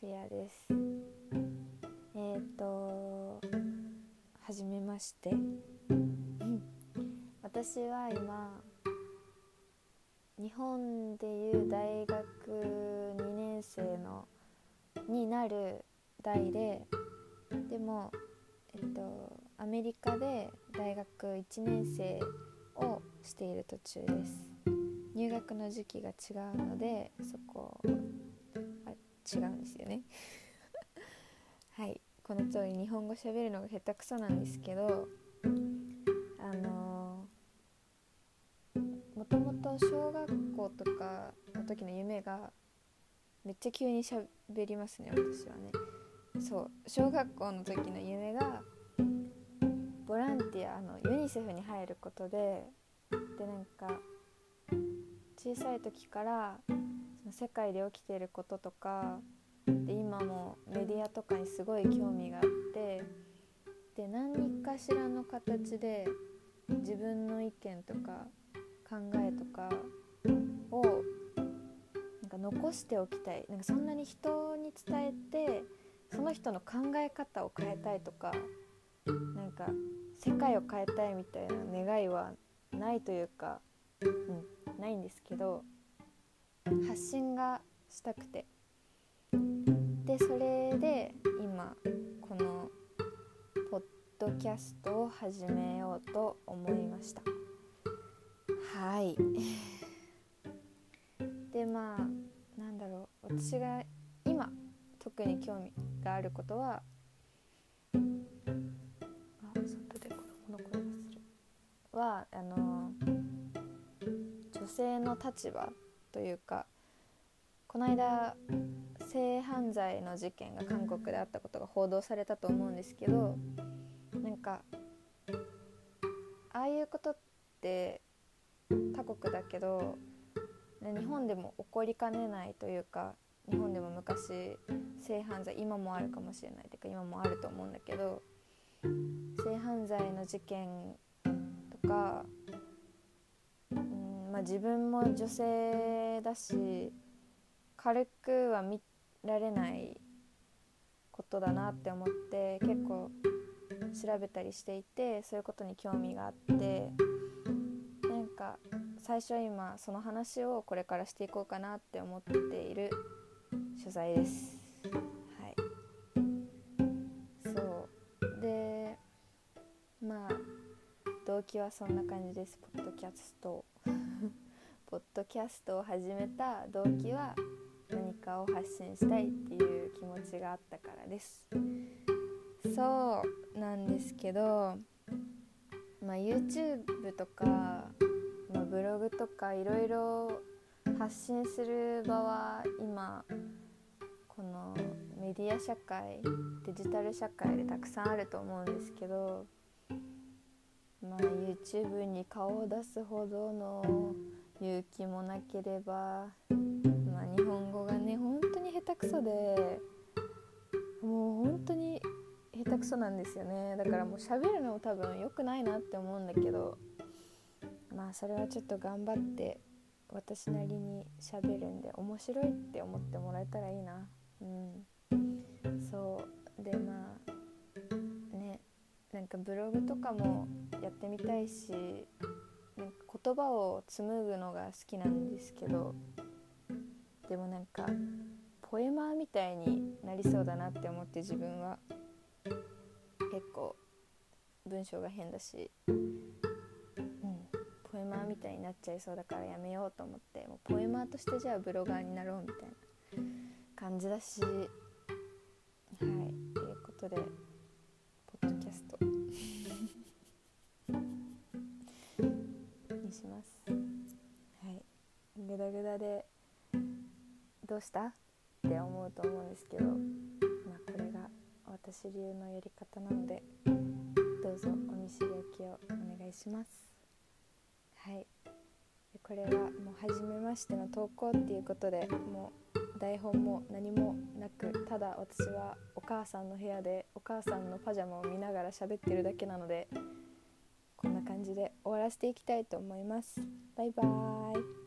フィアです。えっ、ー、とはじめまして。私は今日本でいう大学2年生のになる代ででもえっとアメリカで大学1年生をしている途中です。入学の時期が違うのでそこ違うんですよね。はい。この通り日本語喋るのが下手くそなんですけどあのもともと小学校とかの時の夢がめっちゃ急にしゃべりますね私はね。そう。小学校の時の夢がボランティアのユニセフに入ることででなんか小さい時から世界で起きてることとかで今もメディアとかにすごい興味があってで何かしらの形で自分の意見とか考えとかをなんか残しておきたい。なんかそんなに人に伝えてその人の考え方を変えたいとかなんか世界を変えたいみたいな願いはないというか、うん、ないんですけど発信がしたくて。でそれで今このポッドキャストを始めようと思いました。はい。でまあなんだろう。私が今特に興味があることははあの女性の立場というかこの間性犯罪の事件が韓国であったことが報道されたと思うんですけどなんかああいうことって他国だけど日本でも起こりかねないというか日本でも昔性犯罪今もあるかもしれないというか今もあると思うんだけど性犯罪の事件とか、まあ、自分も女性だし軽くは見られないことだなって思って結構調べたりしていてそういうことに興味があってなんか最初は今その話をこれからしていこうかなって思っている取材です。はい、そう。でまあ動機はそんな感じです。ポッドキャスト。ポッドキャストを始めた動機は何かを発信したいっていう気持ちがあったからです。そうなんですけど、まあ、YouTube とか、まあ、ブログとかいろいろ発信する場は今このメディア社会デジタル社会でたくさんあると思うんですけどまあ、YouTube に顔を出すほどの勇気もなければ、まあ、日本語がね本当に下手くそでもう本当に下手くそなんですよね。だからもう喋るのも多分良くないなって思うんだけどまあそれはちょっと頑張って私なりに喋るんで面白いって思ってもらえたらいいな。うん。そう。でまあねなんかブログとかもやってみたいし言葉を紡ぐのが好きなんですけどでもなんかポエマーみたいになりそうだなって思って自分は結構文章が変だし、うん、ポエマーみたいになっちゃいそうだからやめようと思ってもうポエマーとしてじゃあブロガーになろうみたいな感じだしはいということで。どうした？って思うと思うんですけどまあこれが私流のやり方なのでどうぞお見知りおきをお願いします。はい。これはもう初めましての投稿っていうことでもう台本も何もなくただ私はお母さんの部屋でお母さんのパジャマを見ながら喋ってるだけなのでこんな感じで終わらせていきたいと思います。バイバーイ。